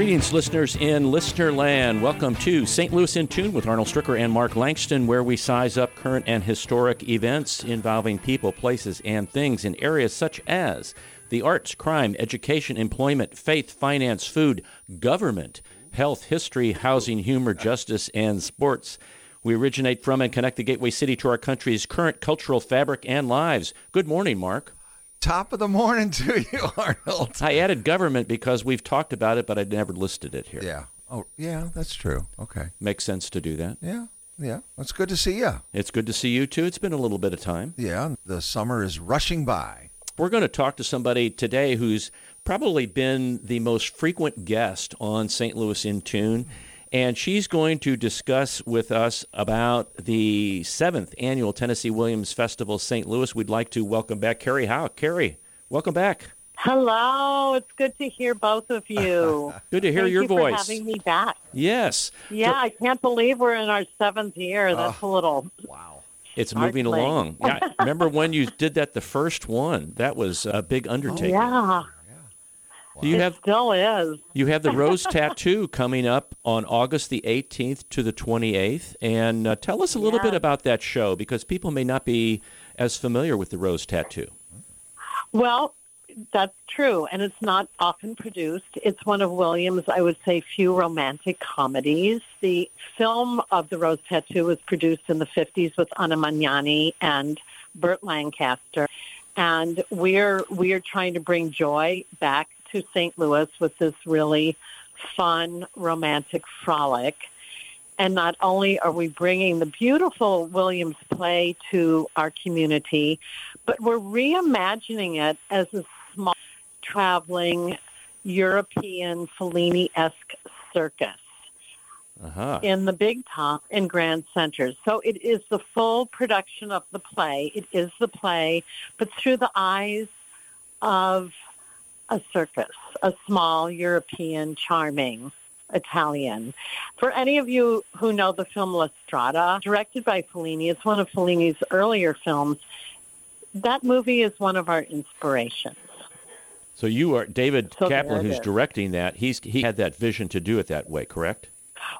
Greetings, listeners in listener land. Welcome to St. Louis in Tune with Arnold Stricker and Mark Langston, where we size up current and historic events involving people, places, and things in areas such as the arts, crime, education, employment, faith, finance, food, government, health, history, housing, humor, justice, and sports. We originate from and connect the gateway city to our country's current cultural fabric and lives. Good morning, Mark. Top of the morning to you, Arnold. I added government because we've talked about it, but I'd never listed it here. Yeah. Oh, yeah, that's true. Okay. Makes sense to do that. Yeah. Yeah. It's good to see you. It's good to see you too. It's been a little bit of time. Yeah. The summer is rushing by. We're going to talk to somebody today who's probably been the most frequent guest on St. Louis in Tune. And she's going to discuss with us about the seventh annual Tennessee Williams Festival St. Louis. We'd like to welcome back Carrie Howe. Carrie, welcome back. Hello, it's good to hear both of you. good to hear Thank your you voice. For having me back. Yes. Yeah, so, I can't believe we're in our seventh year. That's uh, a little wow. It's moving along. Yeah, remember when you did that the first one? That was a big undertaking. Oh, yeah. You it have still is. you have the rose tattoo coming up on August the 18th to the 28th, and uh, tell us a little Yeah. bit about that show because people may not be as familiar with the rose tattoo. Well, that's true, and it's not often produced. It's one of Williams, I would say, few romantic comedies. The film of The Rose Tattoo was produced in the 50s with Anna Magnani and Burt Lancaster. And we're we're trying to bring joy back to St. Louis with this really fun romantic frolic. And not only are we bringing the beautiful Williams play to our community, but we're reimagining it as a small traveling European Fellini-esque circus Uh-huh. in the Big Top and Grand Centers. So it is the full production of the play. It is the play, but through the eyes of a circus, a small European, charming Italian. For any of you who know the film La Strada, directed by Fellini, it's one of Fellini's earlier films. That movie is one of our inspirations. So you are David So Kaplan, who's is. directing that. He's he had that vision to do it that way, correct?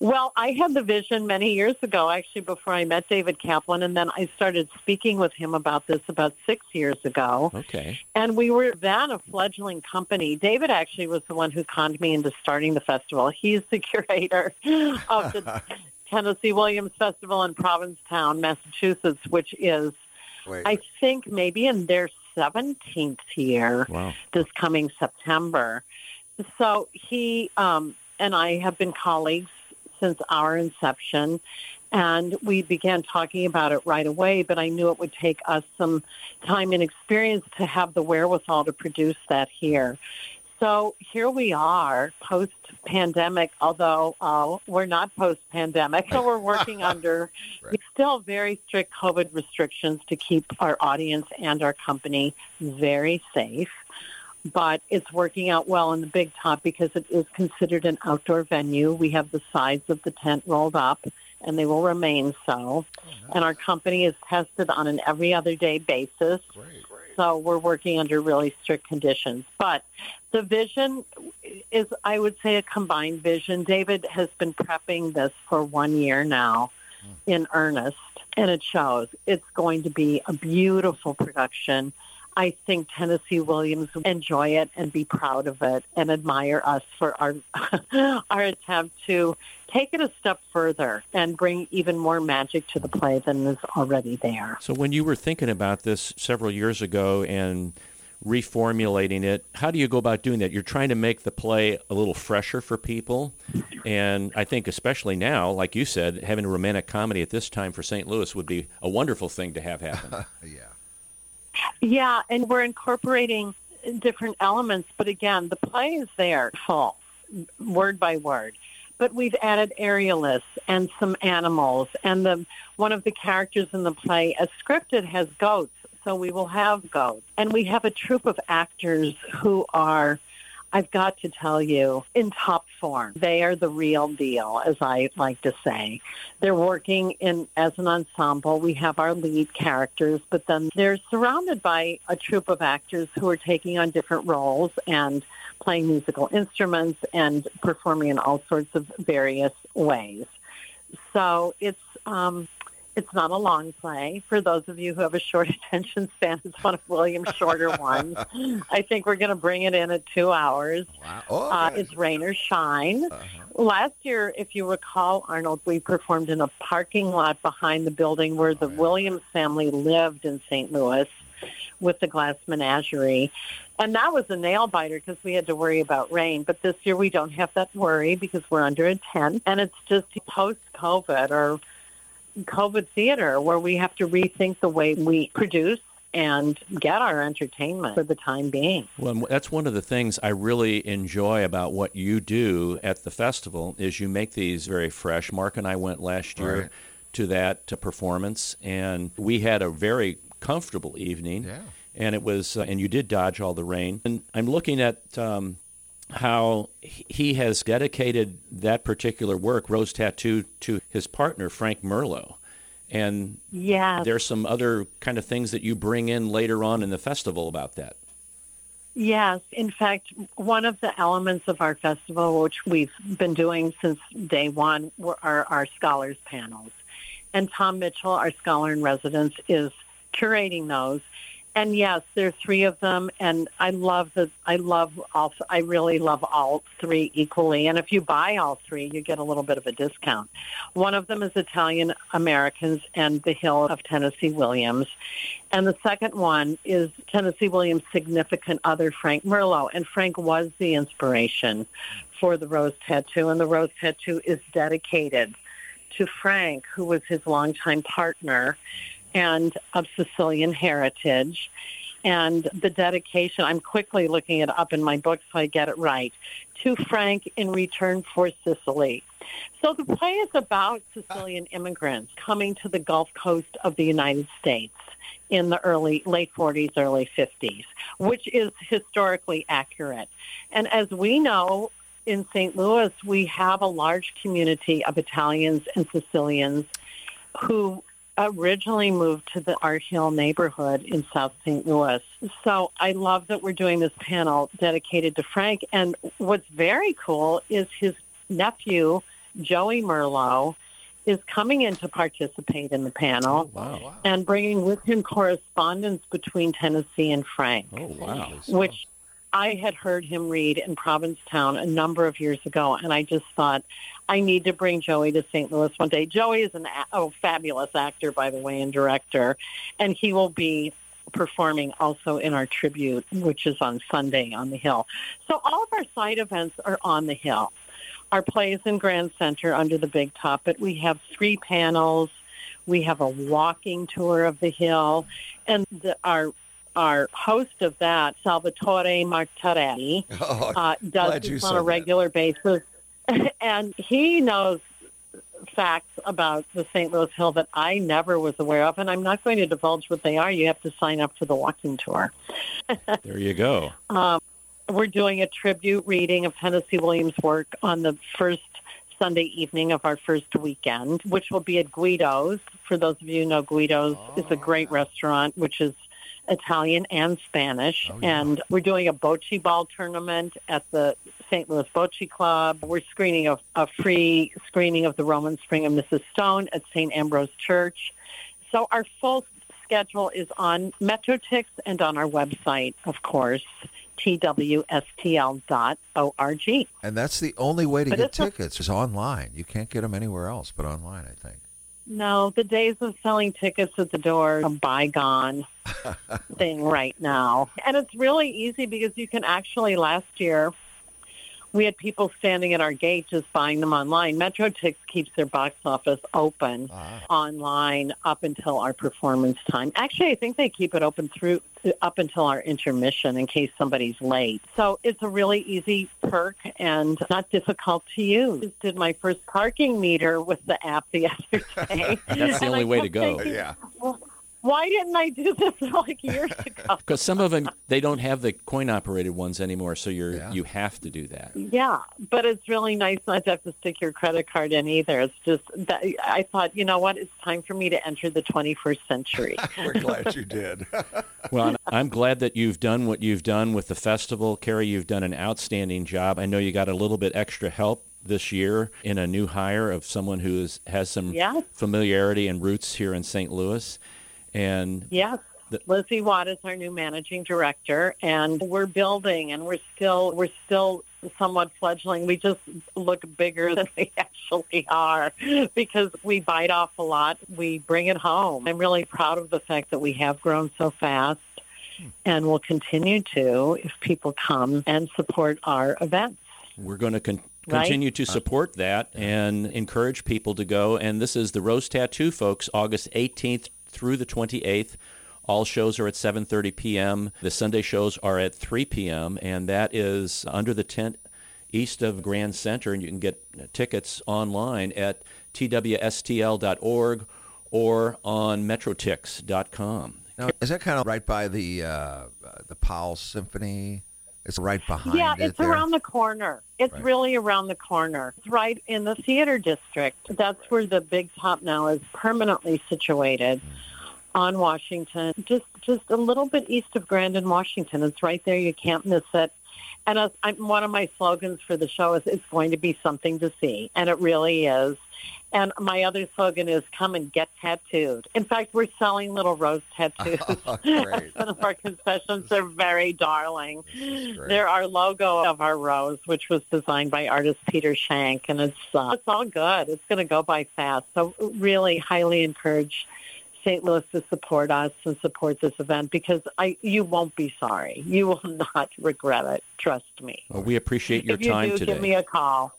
Well, I had the vision many years ago, actually, before I met David Kaplan, and then I started speaking with him about this about six years ago. Okay. And we were then a fledgling company. David actually was the one who conned me into starting the festival. He's the curator of the Tennessee Williams Festival in Provincetown, Massachusetts, which is, Wait. I think, maybe in their 17th year Wow. this coming September. So he um, and I have been colleagues since our inception, and we began talking about it right away. But I knew it would take us some time and experience to have the wherewithal to produce that here. So here we are, post pandemic, although uh, we're not post pandemic. So we're working under Right. still very strict COVID restrictions to keep our audience and our company very safe. But it's working out well in the Big Top because it is considered an outdoor venue. We have the sides of the tent rolled up, and they will remain so. Oh, and our company is tested on an every other day basis. Great. Great. So we're working under really strict conditions. But the vision is, I would say, a combined vision. David has been prepping this for one year now hmm. in earnest, and it shows. It's going to be a beautiful production. I think Tennessee Williams will enjoy it and be proud of it and admire us for our our attempt to take it a step further and bring even more magic to the play than is already there. So when you were thinking about this several years ago and reformulating it, how do you go about doing that? You're trying to make the play a little fresher for people. And I think especially now, like you said, having a romantic comedy at this time for St. Louis would be a wonderful thing to have happen. Yeah. Yeah, and we're incorporating different elements, but again, the play is there, full, word by word. But we've added aerialists and some animals, and the one of the characters in the play, as scripted, has goats. So we will have goats, and we have a troupe of actors who are I've got to tell you, in top form. They are the real deal, as I like to say. They're working in as an ensemble. We have our lead characters, but then they're surrounded by a troupe of actors who are taking on different roles and playing musical instruments and performing in all sorts of various ways. So it's um, it's not a long play. For those of you who have a short attention span, it's one of William's shorter ones. I think we're going to bring it in at two hours. Wow. Oh, Uh, it's rain or shine. Uh-huh. Last year, if you recall, Arnold, we performed in a parking lot behind the building where the Oh, yeah. Williams family lived in St. Louis with the Glass Menagerie. And that was a nail biter because we had to worry about rain. But this year we don't have that worry because we're under a tent. And it's just post-COVID or COVID theater where we have to rethink the way we produce and get our entertainment for the time being. Well, that's one of the things I really enjoy about what you do at the festival is you make these very fresh. Mark and I went last year Right. to that to performance, and we had a very comfortable evening. Yeah. And it was, uh, and you did dodge all the rain. And I'm looking at um, how he has dedicated that particular work, Rose Tattoo, to his partner Frank Merlo. And Yes. there's some other kind of things that you bring in later on in the festival about that. Yes, in fact, one of the elements of our festival, which we've been doing since day one, were our, our scholars panels. And Tom Mitchell, our scholar in residence, is curating those. And yes, there are three of them, and I love the I love all I really love all three equally. And if you buy all three, you get a little bit of a discount. One of them is Italian Americans and the Hill of Tennessee Williams, and the second one is Tennessee Williams' significant other, Frank Merlo. And Frank was the inspiration for the Rose Tattoo, and the Rose Tattoo is dedicated to Frank, who was his longtime partner and of Sicilian heritage. And the dedication, I'm quickly looking it up in my book so I get it right, to Frank in return for Sicily. So the play is about Sicilian immigrants coming to the Gulf Coast of the United States in the early, late 40s, early 50s, which is historically accurate. And as we know, in St. Louis, we have a large community of Italians and Sicilians who originally moved to the Art Hill neighborhood in South St. Louis. So I love that we're doing this panel dedicated to Frank. And what's very cool is his nephew, Joey Merlo, is coming in to participate in the panel oh, Wow. and bringing with him correspondence between Tennessee and Frank Oh, wow. which I had heard him read in Provincetown a number of years ago, and I just thought I need to bring Joey to St. Louis one day. Joey is an a- oh, fabulous actor, by the way, and director, and he will be performing also in our tribute, which is on Sunday on the Hill. So all of our side events are on the Hill. Our play is in Grand Center under the big top, but we have three panels. We have a walking tour of the Hill, and the, our our host of that, Salvatore Martarelli, Oh, uh, does this on a that. regular basis, and he knows facts about the St. Louis Hill that I never was aware of, and I'm not going to divulge what they are. You have to sign up for the walking tour. There you go. Um, we're doing a tribute reading of Tennessee Williams' work on the first Sunday evening of our first weekend, which will be at Guido's. For those of you who know, Guido's oh, is a great restaurant, which is Italian and Spanish. Oh, yeah. And we're doing a bocce ball tournament at the St. Louis Bocce Club. We're screening a, a free screening of the Roman Spring of Mrs. Stone at St. Ambrose Church. So our full schedule is on Metrotix and on our website, of course, twstl.org. and that's the only way to But get it's a- tickets is online. You can't get them anywhere else but online, I think. No, the days of selling tickets at the door are a bygone thing right now. And it's really easy because you can actually, last year, we had people standing at our gate just buying them online. Metrotix keeps their box office open Ah. online up until our performance time. Actually, I think they keep it open through up until our intermission in case somebody's late. So it's a really easy perk and not difficult to use. Just did my first parking meter with the app the other day. That's the only I way to go. thinking, Yeah. well, Why didn't I do this like years ago? Because some of them they don't have the coin operated ones anymore, so you're Yeah. you have to do that. Yeah, but it's really nice not to have to stick your credit card in either. It's just that I thought, you know what? It's time for me to enter the 21st century. We're glad you did. Well, I'm- I'm glad that you've done what you've done with the festival. Carrie, you've done an outstanding job. I know you got a little bit extra help this year in a new hire of someone who is, has some Yes. familiarity and roots here in St. Louis. And Yes. The- Lizzie Watt is our new managing director, and we're building, and we're still we're still somewhat fledgling. We just look bigger than we actually are because we bite off a lot. We bring it home. I'm really proud of the fact that we have grown so fast, and will continue to if people come and support our events. We're going to con- Right. continue to support that and encourage people to go. And this is the Rose Tattoo, folks, August 18th through the 28th. All shows are at 7:30 p.m. The Sunday shows are at 3 p.m. and that is under the tent east of Grand Center. And you can get tickets online at twstl.org or on metrotix.com. Now, is that kind of right by the uh, uh, the Powell Symphony? It's right behind Yeah, it it's there. around the corner. It's Right. really around the corner. It's right in the theater district. That's where the Big Top now is permanently situated hmm. on Washington. Just just a little bit east of Grand Grandin, Washington. It's right there. You can't miss it. And uh, I'm, one of my slogans for the show is "It's going to be something to see," and it really is. And my other slogan is "Come and get tattooed." In fact, we're selling little rose tattoos. Oh, of our concessions. They're very darling. They're our logo of our rose, which was designed by artist Peter Shank, and it's uh, it's all good. It's going to go by fast. So really, highly encourage St. Louis to support us and support this event because I you won't be sorry. You will not regret it. Trust me. Well, we appreciate your if you time do, today. give me a call.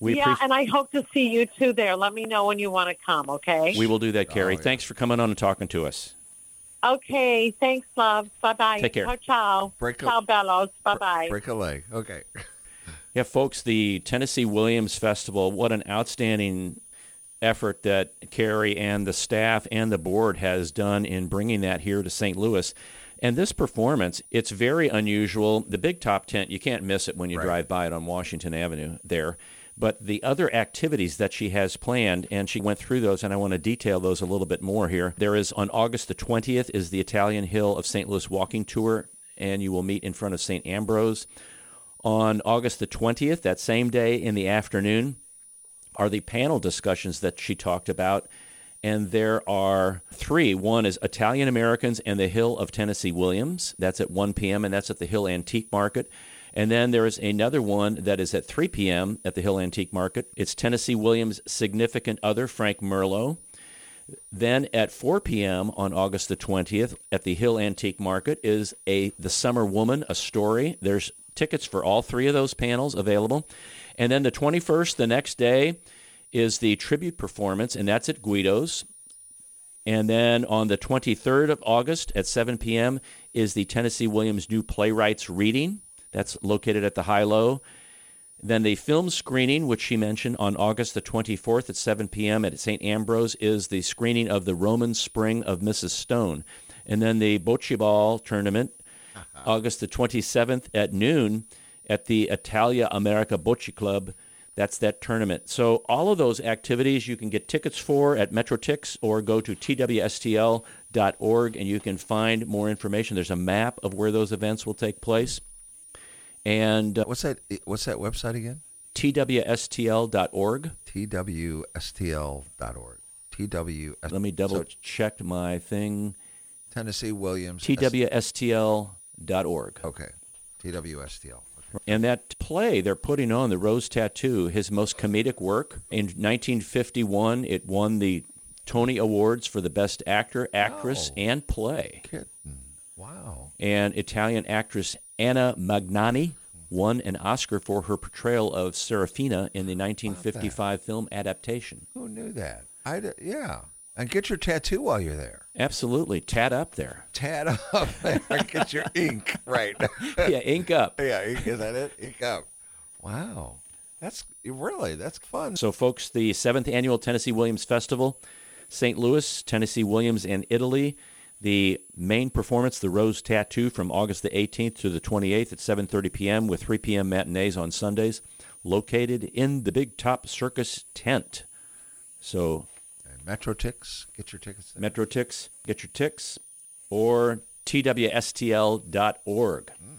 we, yeah, appreci- and I hope to see you too there. Let me know when you want to come. Okay. we will do that, Carrie. Oh, yeah. Thanks for coming on and talking to us. okay. Thanks, love. Bye bye. Take care. Ciao, ciao. Break a- ciao, Bellows. Bye bye. Break a leg. Okay. Yeah, folks, the Tennessee Williams Festival, what an outstanding effort that Carrie and the staff and the board has done in bringing that here to St. Louis. And this performance, it's very unusual. The big top tent, you can't miss it when you Right. drive by it on Washington Avenue there. But the other activities that she has planned, and she went through those, and I want to detail those a little bit more here. There is on August the 20th is the Italian Hill of St. Louis walking tour, and you will meet in front of St. Ambrose. On August the 20th, that same day in the afternoon, are the panel discussions that she talked about. And there are three. One is Italian Americans and the Hill of Tennessee Williams. That's at 1 p.m., and that's at the Hill Antique Market. And then there is another one that is at 3 p.m. at the Hill Antique Market. It's Tennessee Williams' significant other, Frank Merlo. Then at 4 p.m. on August the 20th at the Hill Antique Market is a The Summer Woman, a story. There's tickets for all three of those panels available. And then the 21st, the next day, is the tribute performance, and that's at Guido's. And then on the 23rd of August at 7 p.m. is the Tennessee Williams New Playwrights Reading. That's located at the High Low. Then the film screening, which she mentioned on August the 24th at 7 p.m. at St. Ambrose, is the screening of the Roman Spring of Mrs. Stone. And then the Bocce Ball tournament, uh-huh. August the 27th at noon at the Italia America Bocce Club. That's that tournament. So all of those activities you can get tickets for at Metrotix or go to twstl.org and you can find more information. There's a map of where those events will take place. And uh, What's that? What's that website again? twstl.org. twstl.org. TW. Let me double so check my thing. Tennessee Williams. twstl.org. Okay. TWSTL. And that play they're putting on, The Rose Tattoo, his most comedic work. In 1951, it won the Tony Awards for the Best Actor, Actress, Oh. and Play. Kitten. Wow. And Italian actress Anna Magnani won an Oscar for her portrayal of Serafina in the 1955 film adaptation. Who knew that? I yeah. And get your tattoo while you're there. Absolutely. Tat up there. Tat up there. get your ink. Right. yeah, ink up. Yeah, is that it? Ink up. Wow. That's really, that's fun. So, folks, the seventh annual Tennessee Williams Festival, St. Louis, Tennessee Williams, in Italy. The main performance, the Rose Tattoo, from August the 18th to the 28th at 7:30 p.m. with 3 p.m. matinees on Sundays, located in the Big Top Circus tent. So Metro Ticks. Get your tickets. Metrotix, Metro Ticks. Get your ticks. Or twstl.org. Mm.